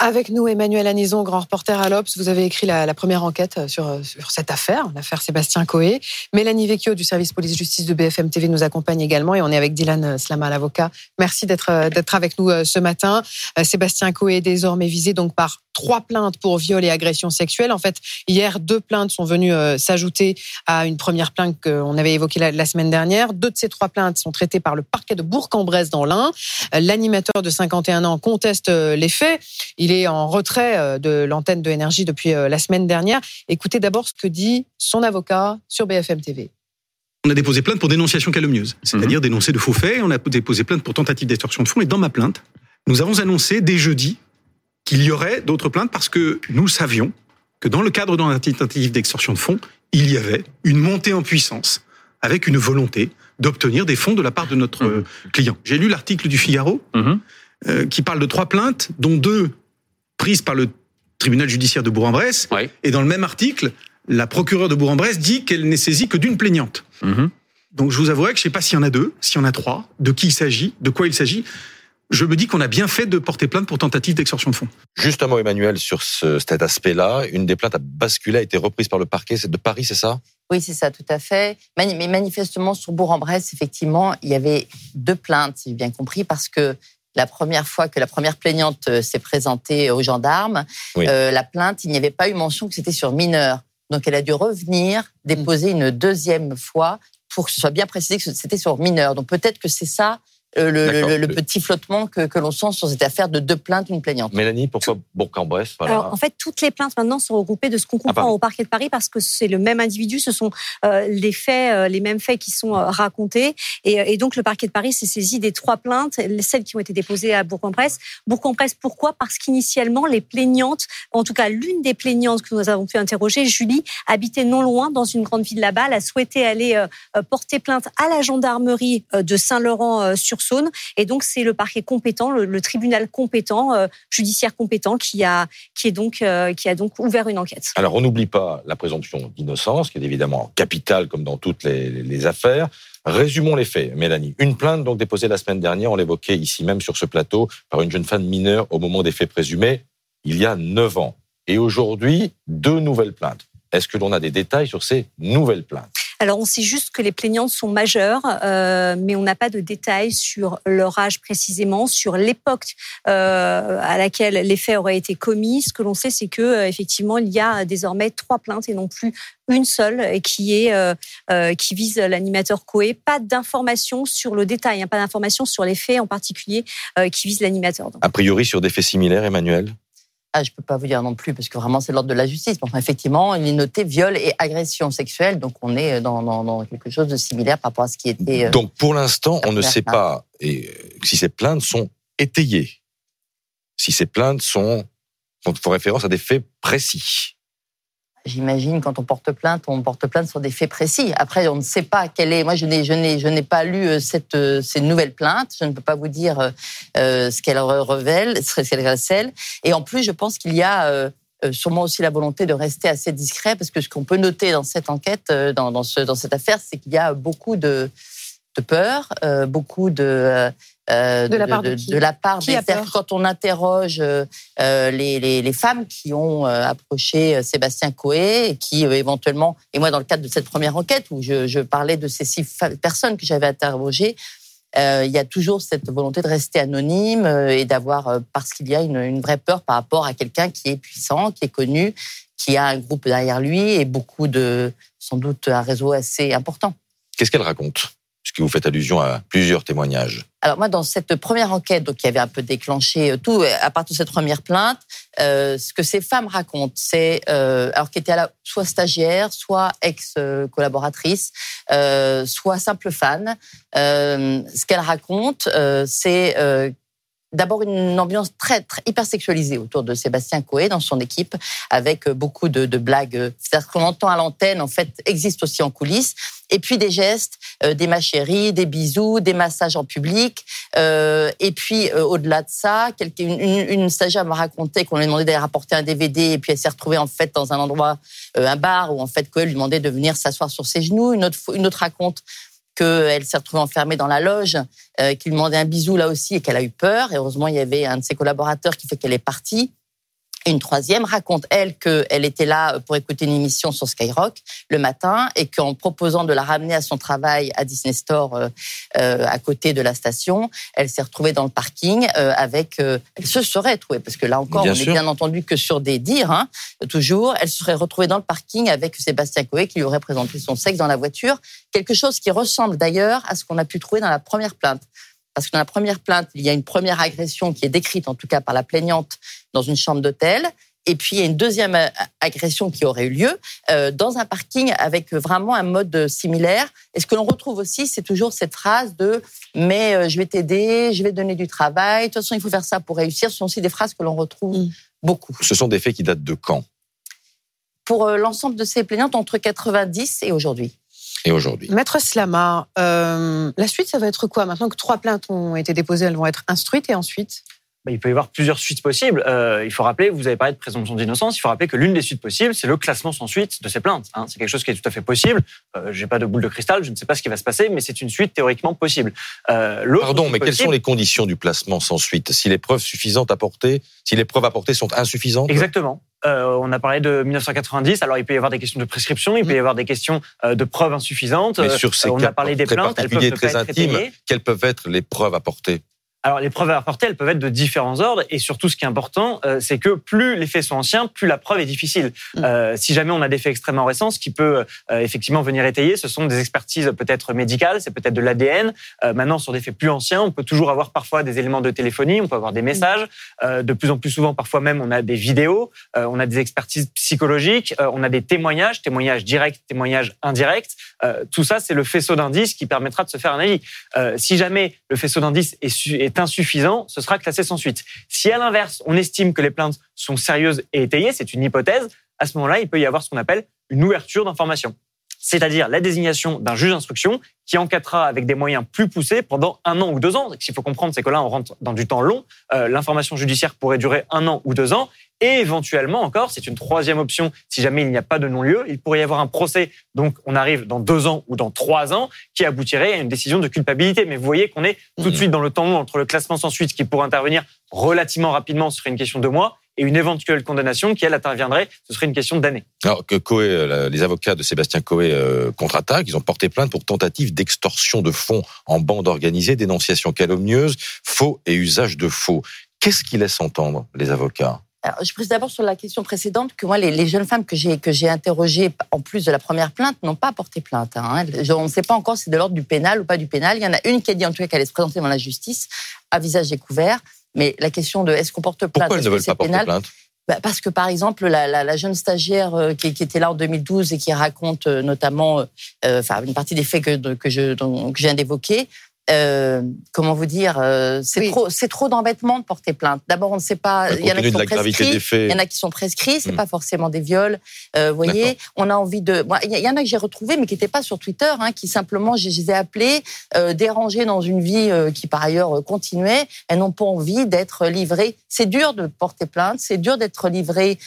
Avec nous, Emmanuel Anison, grand reporter à l'Obs. Vous avez écrit la, première enquête sur, sur cette affaire, l'affaire Sébastien Coé. Mélanie Vecchio du service police-justice de BFM TV nous accompagne également et on est avec Dylan Slama, l'avocat. Merci d'être d'être avec nous euh, ce matin. Euh, Sébastien Coé est désormais visé donc par trois plaintes pour viol et agression sexuelle. En fait, hier, deux plaintes sont venues euh, s'ajouter à une première plainte qu'on avait évoquée la, semaine dernière. Deux de ces trois plaintes sont traitées par le parquet de Bourg-en-Bresse dans l'Ain. L'animateur de 51 ans conteste les faits. Est en retrait euh, de l'antenne de énergie depuis euh, la semaine dernière. Écoutez d'abord ce que dit son avocat sur BFM TV. On a déposé plainte pour dénonciation calomnieuse, c'est-à-dire mhm. dénoncer de faux faits. On a déposé plainte pour tentative d'extorsion de fonds. Et dans ma plainte, nous avons annoncé dès jeudi qu'il y aurait d'autres plaintes parce que nous savions que dans le cadre la tentative d'extorsion de fonds, il y avait une montée en puissance avec une volonté d'obtenir des fonds de la part de notre mhm. client. J'ai lu l'article du Figaro mhm. euh, qui parle de trois plaintes, dont deux prise par le tribunal judiciaire de Bourg-en-Bresse. Et dans le même article, la procureure de Bourg-en-Bresse dit qu'elle n'est saisie que d'une plaignante. Mhm. Donc je vous avouerai que je ne sais pas s'il y en a deux, s'il y en a trois, de qui il s'agit, de quoi il s'agit. Je me dis qu'on a bien fait de porter plainte pour tentative d'extorsion de fonds. Juste un mot, Emmanuel, sur ce, cet aspect-là. Une des plaintes a basculé, a été reprise par le parquet de Paris, c'est ça? Oui, c'est ça, tout à fait. Mais manifestement, sur Bourg-en-Bresse, effectivement, il y avait deux plaintes, si j'ai bien compris, parce que la première fois que la première plaignante euh, s'est présentée aux gendarmes, euh, la plainte, il n'y avait pas eu mention que c'était sur mineur. Donc elle a dû revenir, déposer une deuxième fois pour que ce soit bien précisé que c'était sur mineur. Donc peut-être que c'est ça euh, le, petit flottement que, que l'on sent sur cette affaire de deux plaintes, une plaignante. Mélanie, pourquoi Bourg-en-Bresse Alors, en fait, toutes les plaintes maintenant sont regroupées de ce qu'on ah, comprend au parquet de Paris parce que c'est le même individu, ce sont euh, les faits, euh, les mêmes faits qui sont racontés. Et, et, donc, le parquet de Paris s'est saisi des trois plaintes, celles qui ont été déposées à Bourg-en-Bresse. Bourg-en-Bresse, pourquoi? Parce qu'initialement, les plaignantes, en tout cas l'une des plaignantes que nous avons pu interroger, Julie, habitait non loin dans une grande ville là-bas. Elle a souhaité aller porter plainte à la gendarmerie de Saint-Laurent sur Saône. Et donc, c'est le parquet compétent, le, tribunal compétent, euh, judiciaire compétent, qui a, qui, est donc, euh, qui a donc ouvert une enquête. Alors, on n'oublie pas la présomption d'innocence, qui est évidemment capitale comme dans toutes les, affaires. Résumons les faits, Mélanie. Une plainte donc déposée la semaine dernière, on l'évoquait ici même sur ce plateau, par une jeune femme mineure au moment des faits présumés, il y a neuf ans. Et aujourd'hui, deux nouvelles plaintes. Est-ce que l'on a des détails sur ces nouvelles plaintes? Alors, on sait juste que les plaignantes sont majeures, euh, mais on n'a pas de détails sur leur âge précisément, sur l'époque euh, à laquelle les faits auraient été commis. Ce que l'on sait, c'est que euh, effectivement, il y a désormais trois plaintes et non plus une seule qui est qui vise l'animateur Coé. Pas d'informations sur le détail, hein, pas d'informations sur les faits en particulier qui visent l'animateur. A priori sur des faits similaires, Emmanuel? Ah, je peux pas vous dire non plus, parce que vraiment, c'est l'ordre de la justice. Enfin, effectivement, il est noté viol et agression sexuelle, donc on est dans, dans, quelque chose de similaire par rapport à ce qui était. Euh, donc, pour l'instant, on ne sait pas et, si ces plaintes sont étayées, si ces plaintes sont, font référence à des faits précis. J'imagine quand on porte plainte, on porte plainte sur des faits précis. Après, on ne sait pas quelle est. Moi, je n'ai, je n'ai, je n'ai pas lu euh, cette, euh, ces nouvelles plaintes. Je ne peux pas vous dire euh, ce qu'elles révèlent, ce qu'elles recèlent. Et en plus, je pense qu'il y a sûrement aussi la volonté de rester assez discret, parce que ce qu'on peut noter dans cette enquête, dans, ce, dans cette affaire, c'est qu'il y a beaucoup de, de peur, beaucoup de euh, de, la part de, la part des quand on interroge euh, les, les, les, femmes qui ont euh, approché Sébastien Coé, qui éventuellement, et moi dans le cadre de cette première enquête où je, je parlais de ces six personnes que j'avais interrogées, il y a toujours cette volonté de rester anonyme et d'avoir, parce qu'il y a une, une, vraie peur par rapport à quelqu'un qui est puissant, qui est connu, qui a un groupe derrière lui et beaucoup de, sans doute, un réseau assez important. Qu'est-ce qu'elle raconte? Vous faites allusion à plusieurs témoignages. Alors moi, dans cette première enquête, qui avait un peu déclenché euh, tout, euh, à partir de cette première plainte, euh, ce que ces femmes racontent, c'est alors qu'elles étaient soit stagiaires, soit ex-collaboratrices, soit simples fans. ce qu'elles racontent, c'est d'abord une ambiance très, très hyper sexualisée autour de Sébastien Coé dans son équipe, avec beaucoup de, de blagues. C'est-à-dire qu'on entend à l'antenne, en fait, existe aussi en coulisses. Et puis des gestes, euh, des machéries, des bisous, des massages en public. Euh, et puis euh, au-delà de ça, une, une, une stagiaire m'a raconté qu'on lui demandé d'aller rapporter un DVD, et puis elle s'est retrouvée en fait dans un endroit, un bar, où en fait Coé lui demandait de venir s'asseoir sur ses genoux. Une autre, une autre raconte qu'elle s'est retrouvée enfermée dans la loge, euh, qu'il demandait un bisou là aussi et qu'elle a eu peur. Et heureusement, il y avait un de ses collaborateurs qui fait qu'elle est partie. Une troisième raconte, elle, qu'elle était là pour écouter une émission sur Skyrock le matin et qu'en proposant de la ramener à son travail à Disney Store euh, euh, à côté de la station, elle s'est retrouvée dans le parking euh, avec... elle se serait trouvée, parce que là encore, on n'est bien entendu que sur des dires, hein, toujours, elle se serait retrouvée dans le parking avec Sébastien Coé qui lui aurait présenté son sexe dans la voiture, quelque chose qui ressemble d'ailleurs à ce qu'on a pu trouver dans la première plainte parce que dans la première plainte, il y a une première agression qui est décrite, en tout cas par la plaignante, dans une chambre d'hôtel. Et puis, il y a une deuxième euh, agression qui aurait eu lieu euh, dans un parking avec vraiment un mode similaire. Et ce que l'on retrouve aussi, c'est toujours cette phrase de « mais euh, je vais t'aider, je vais donner du travail, de toute façon, il faut faire ça pour réussir ». Ce sont aussi des phrases que l'on retrouve mm. beaucoup. Ce sont des faits qui datent de quand? Pour l'ensemble de ces plaignantes, entre 90 et aujourd'hui et aujourd'hui. Maître Slama, euh, la suite, ça va être quoi? Maintenant que trois plaintes ont été déposées, elles vont être instruites et ensuite? Il peut y avoir plusieurs suites possibles. Euh, il faut rappeler, vous avez parlé de présomption d'innocence, il faut rappeler que l'une des suites possibles, c'est le classement sans suite de ces plaintes. Hein. C'est quelque chose qui est tout à fait possible. Euh, J'ai pas de boule de cristal, je ne sais pas ce qui va se passer, mais c'est une suite théoriquement possible. Euh, Pardon, mais quelles sont les conditions du placement sans suite? Si les preuves suffisantes apportées, si les preuves apportées sont insuffisantes? Exactement. Euh, on a parlé de 1990. Alors, il peut y avoir des questions de prescription, il peut y mm. avoir des questions de preuves insuffisantes. Mais sur ces on a parlé des plaintes, elles peuvent très intimes. Quelles peuvent être les preuves apportées? Alors, les preuves à apporter, elles peuvent être de différents ordres. Et surtout, ce qui est important, euh, c'est que plus les faits sont anciens, plus la preuve est difficile. Mm. Euh, si jamais on a des faits extrêmement récents, ce qui peut euh, effectivement venir étayer, ce sont des expertises peut-être médicales, c'est peut-être de l'ADN. maintenant, sur des faits plus anciens, on peut toujours avoir parfois des éléments de téléphonie, on peut avoir des messages. de plus en plus souvent, parfois même, on a des vidéos, on a des expertises psychologiques, on a des témoignages, témoignages directs, témoignages indirects. tout ça, c'est le faisceau d'indices qui permettra de se faire un avis. si jamais le faisceau d'indices est, est insuffisant, ce sera classé sans suite. Si à l'inverse, on estime que les plaintes sont sérieuses et étayées, c'est une hypothèse, à ce moment-là, il peut y avoir ce qu'on appelle une ouverture d'information c'est-à-dire la désignation d'un juge d'instruction qui enquêtera avec des moyens plus poussés pendant un an ou deux ans. Ce qu'il faut comprendre, c'est que là, on rentre dans du temps long. Euh, l'information judiciaire pourrait durer un an ou deux ans. Et éventuellement encore, c'est une troisième option, si jamais il n'y a pas de non-lieu, il pourrait y avoir un procès, donc on arrive dans deux ans ou dans trois ans, qui aboutirait à une décision de culpabilité. Mais vous voyez qu'on est tout de mmh. suite dans le temps long entre le classement sans suite qui pourrait intervenir relativement rapidement, ce serait une question de mois, et une éventuelle condamnation qui, elle, interviendrait, ce serait une question d'années. Alors que euh, les avocats de Sébastien Coé euh, contre-attaquent, ils ont porté plainte pour tentative d'extorsion de fonds en bande organisée, dénonciation calomnieuse, faux et usage de faux. Qu'est-ce qui laisse entendre les avocats? Alors, je précise d'abord sur la question précédente que moi, les, jeunes femmes que j'ai que j'ai interrogées en plus de la première plainte n'ont pas porté plainte. Hein. On ne sait pas encore si c'est de l'ordre du pénal ou pas du pénal. Il y en a une qui a dit en tout cas qu'elle allait se présenter devant la justice à visage découvert. Mais la question de est-ce qu'on porte plainte? Pourquoi elles ne veulent pas porter plainte? Bah, parce que par exemple la, jeune stagiaire euh, qui, était là en 2012 et qui raconte euh, notamment euh, enfin une partie des faits que, que je, que je viens d'évoquer euh, comment vous dire, euh, c'est trop, c'est trop d'embêtement de porter plainte. D'abord, on ne sait pas. Il y en a qui sont prescrits. Il y en a qui sont prescrits. C'est hmm. pas forcément des viols. Euh, vous voyez, on a envie de. Il y en a que j'ai retrouvé, mais qui n'étaient pas sur Twitter, hein, qui simplement, je les ai appelés, euh, dérangés dans une vie euh, qui par ailleurs continuait. Elles n'ont pas envie d'être livrées. C'est dur de porter plainte. C'est dur d'être livré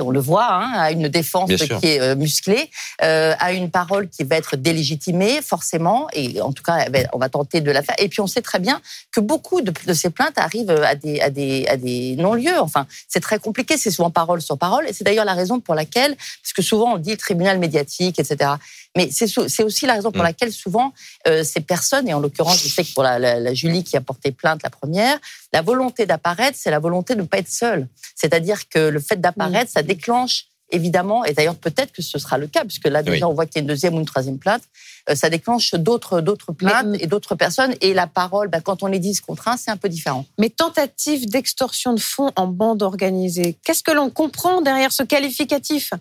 on le voit, hein, à une défense qui est euh, musclée, euh, à une parole qui va être délégitimée, forcément, et en tout cas, eh ben, on va tenter de la faire. Et puis, on sait très bien que beaucoup de, ces plaintes arrivent à des, à des, à des non-lieux. Enfin, c'est très compliqué, c'est souvent parole sur parole, et c'est d'ailleurs la raison pour laquelle, parce que souvent on dit le tribunal médiatique, etc. Mais c'est aussi la raison pour mm. laquelle souvent euh, ces personnes, et en l'occurrence, je sais que pour la, la, Julie qui a porté plainte la première, la volonté d'apparaître, c'est la volonté de ne pas être seule. C'est-à-dire que le fait d'apparaître, ça déclenche évidemment, et d'ailleurs peut-être que ce sera le cas, puisque là déjà on voit qu'il y a une deuxième ou une troisième plainte, euh, ça déclenche d'autres d'autres plaintes et d'autres personnes, et la parole, ben, quand on les dit contre un, c'est un peu différent. Mais tentative d'extorsion de fonds en bande organisée, qu'est-ce que l'on comprend derrière ce qualificatif?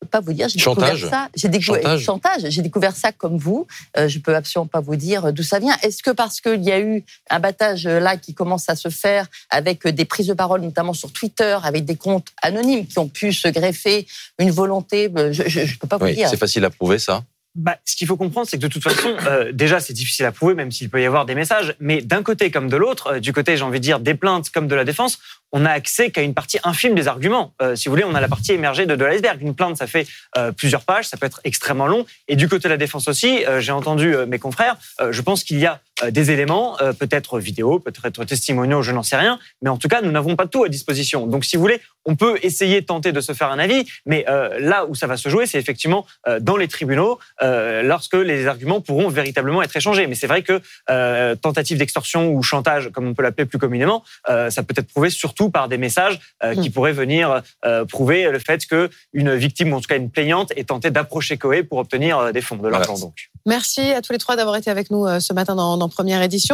Je peux pas vous dire. J'ai découvert ça. J'ai découvert chantage. J'ai découvert ça comme vous. Euh, je peux absolument pas vous dire d'où ça vient. Est-ce que parce qu'il y a eu un battage euh, là qui commence à se faire avec des prises de parole, notamment sur Twitter, avec des comptes anonymes qui ont pu se greffer une volonté euh, Je, ne peux pas vous oui, dire. C'est facile à prouver ça bah, ce qu'il faut comprendre, c'est que de toute façon, euh, déjà, c'est difficile à prouver, même s'il peut y avoir des messages. Mais d'un côté comme de l'autre, euh, du côté, j'ai envie de dire, des plaintes comme de la défense, on a accès qu'à une partie infime des arguments. Euh, si vous voulez, on a la partie émergée de, de l'iceberg. Une plainte, ça fait plusieurs pages, ça peut être extrêmement long. Et du côté de la défense aussi, j'ai entendu mes confrères, je pense qu'il y a des éléments, peut-être vidéo, peut-être testimoniaux, je n'en sais rien, mais en tout cas, nous n'avons pas tout à disposition. Donc, si vous voulez, on peut essayer de tenter de se faire un avis, mais là où ça va se jouer, c'est effectivement dans les tribunaux, lorsque les arguments pourront véritablement être échangés. Mais c'est vrai que tentative d'extorsion ou chantage, comme on peut l'appeler plus communément, ça peut être prouvé surtout par des messages qui mm. pourraient venir prouver le fait qu'une victime, ou en tout cas une plaignante, ait tenté d'approcher Coé pour obtenir des fonds, de l'argent donc. Merci à tous les trois d'avoir été avec nous ce matin dans, dans Première Édition.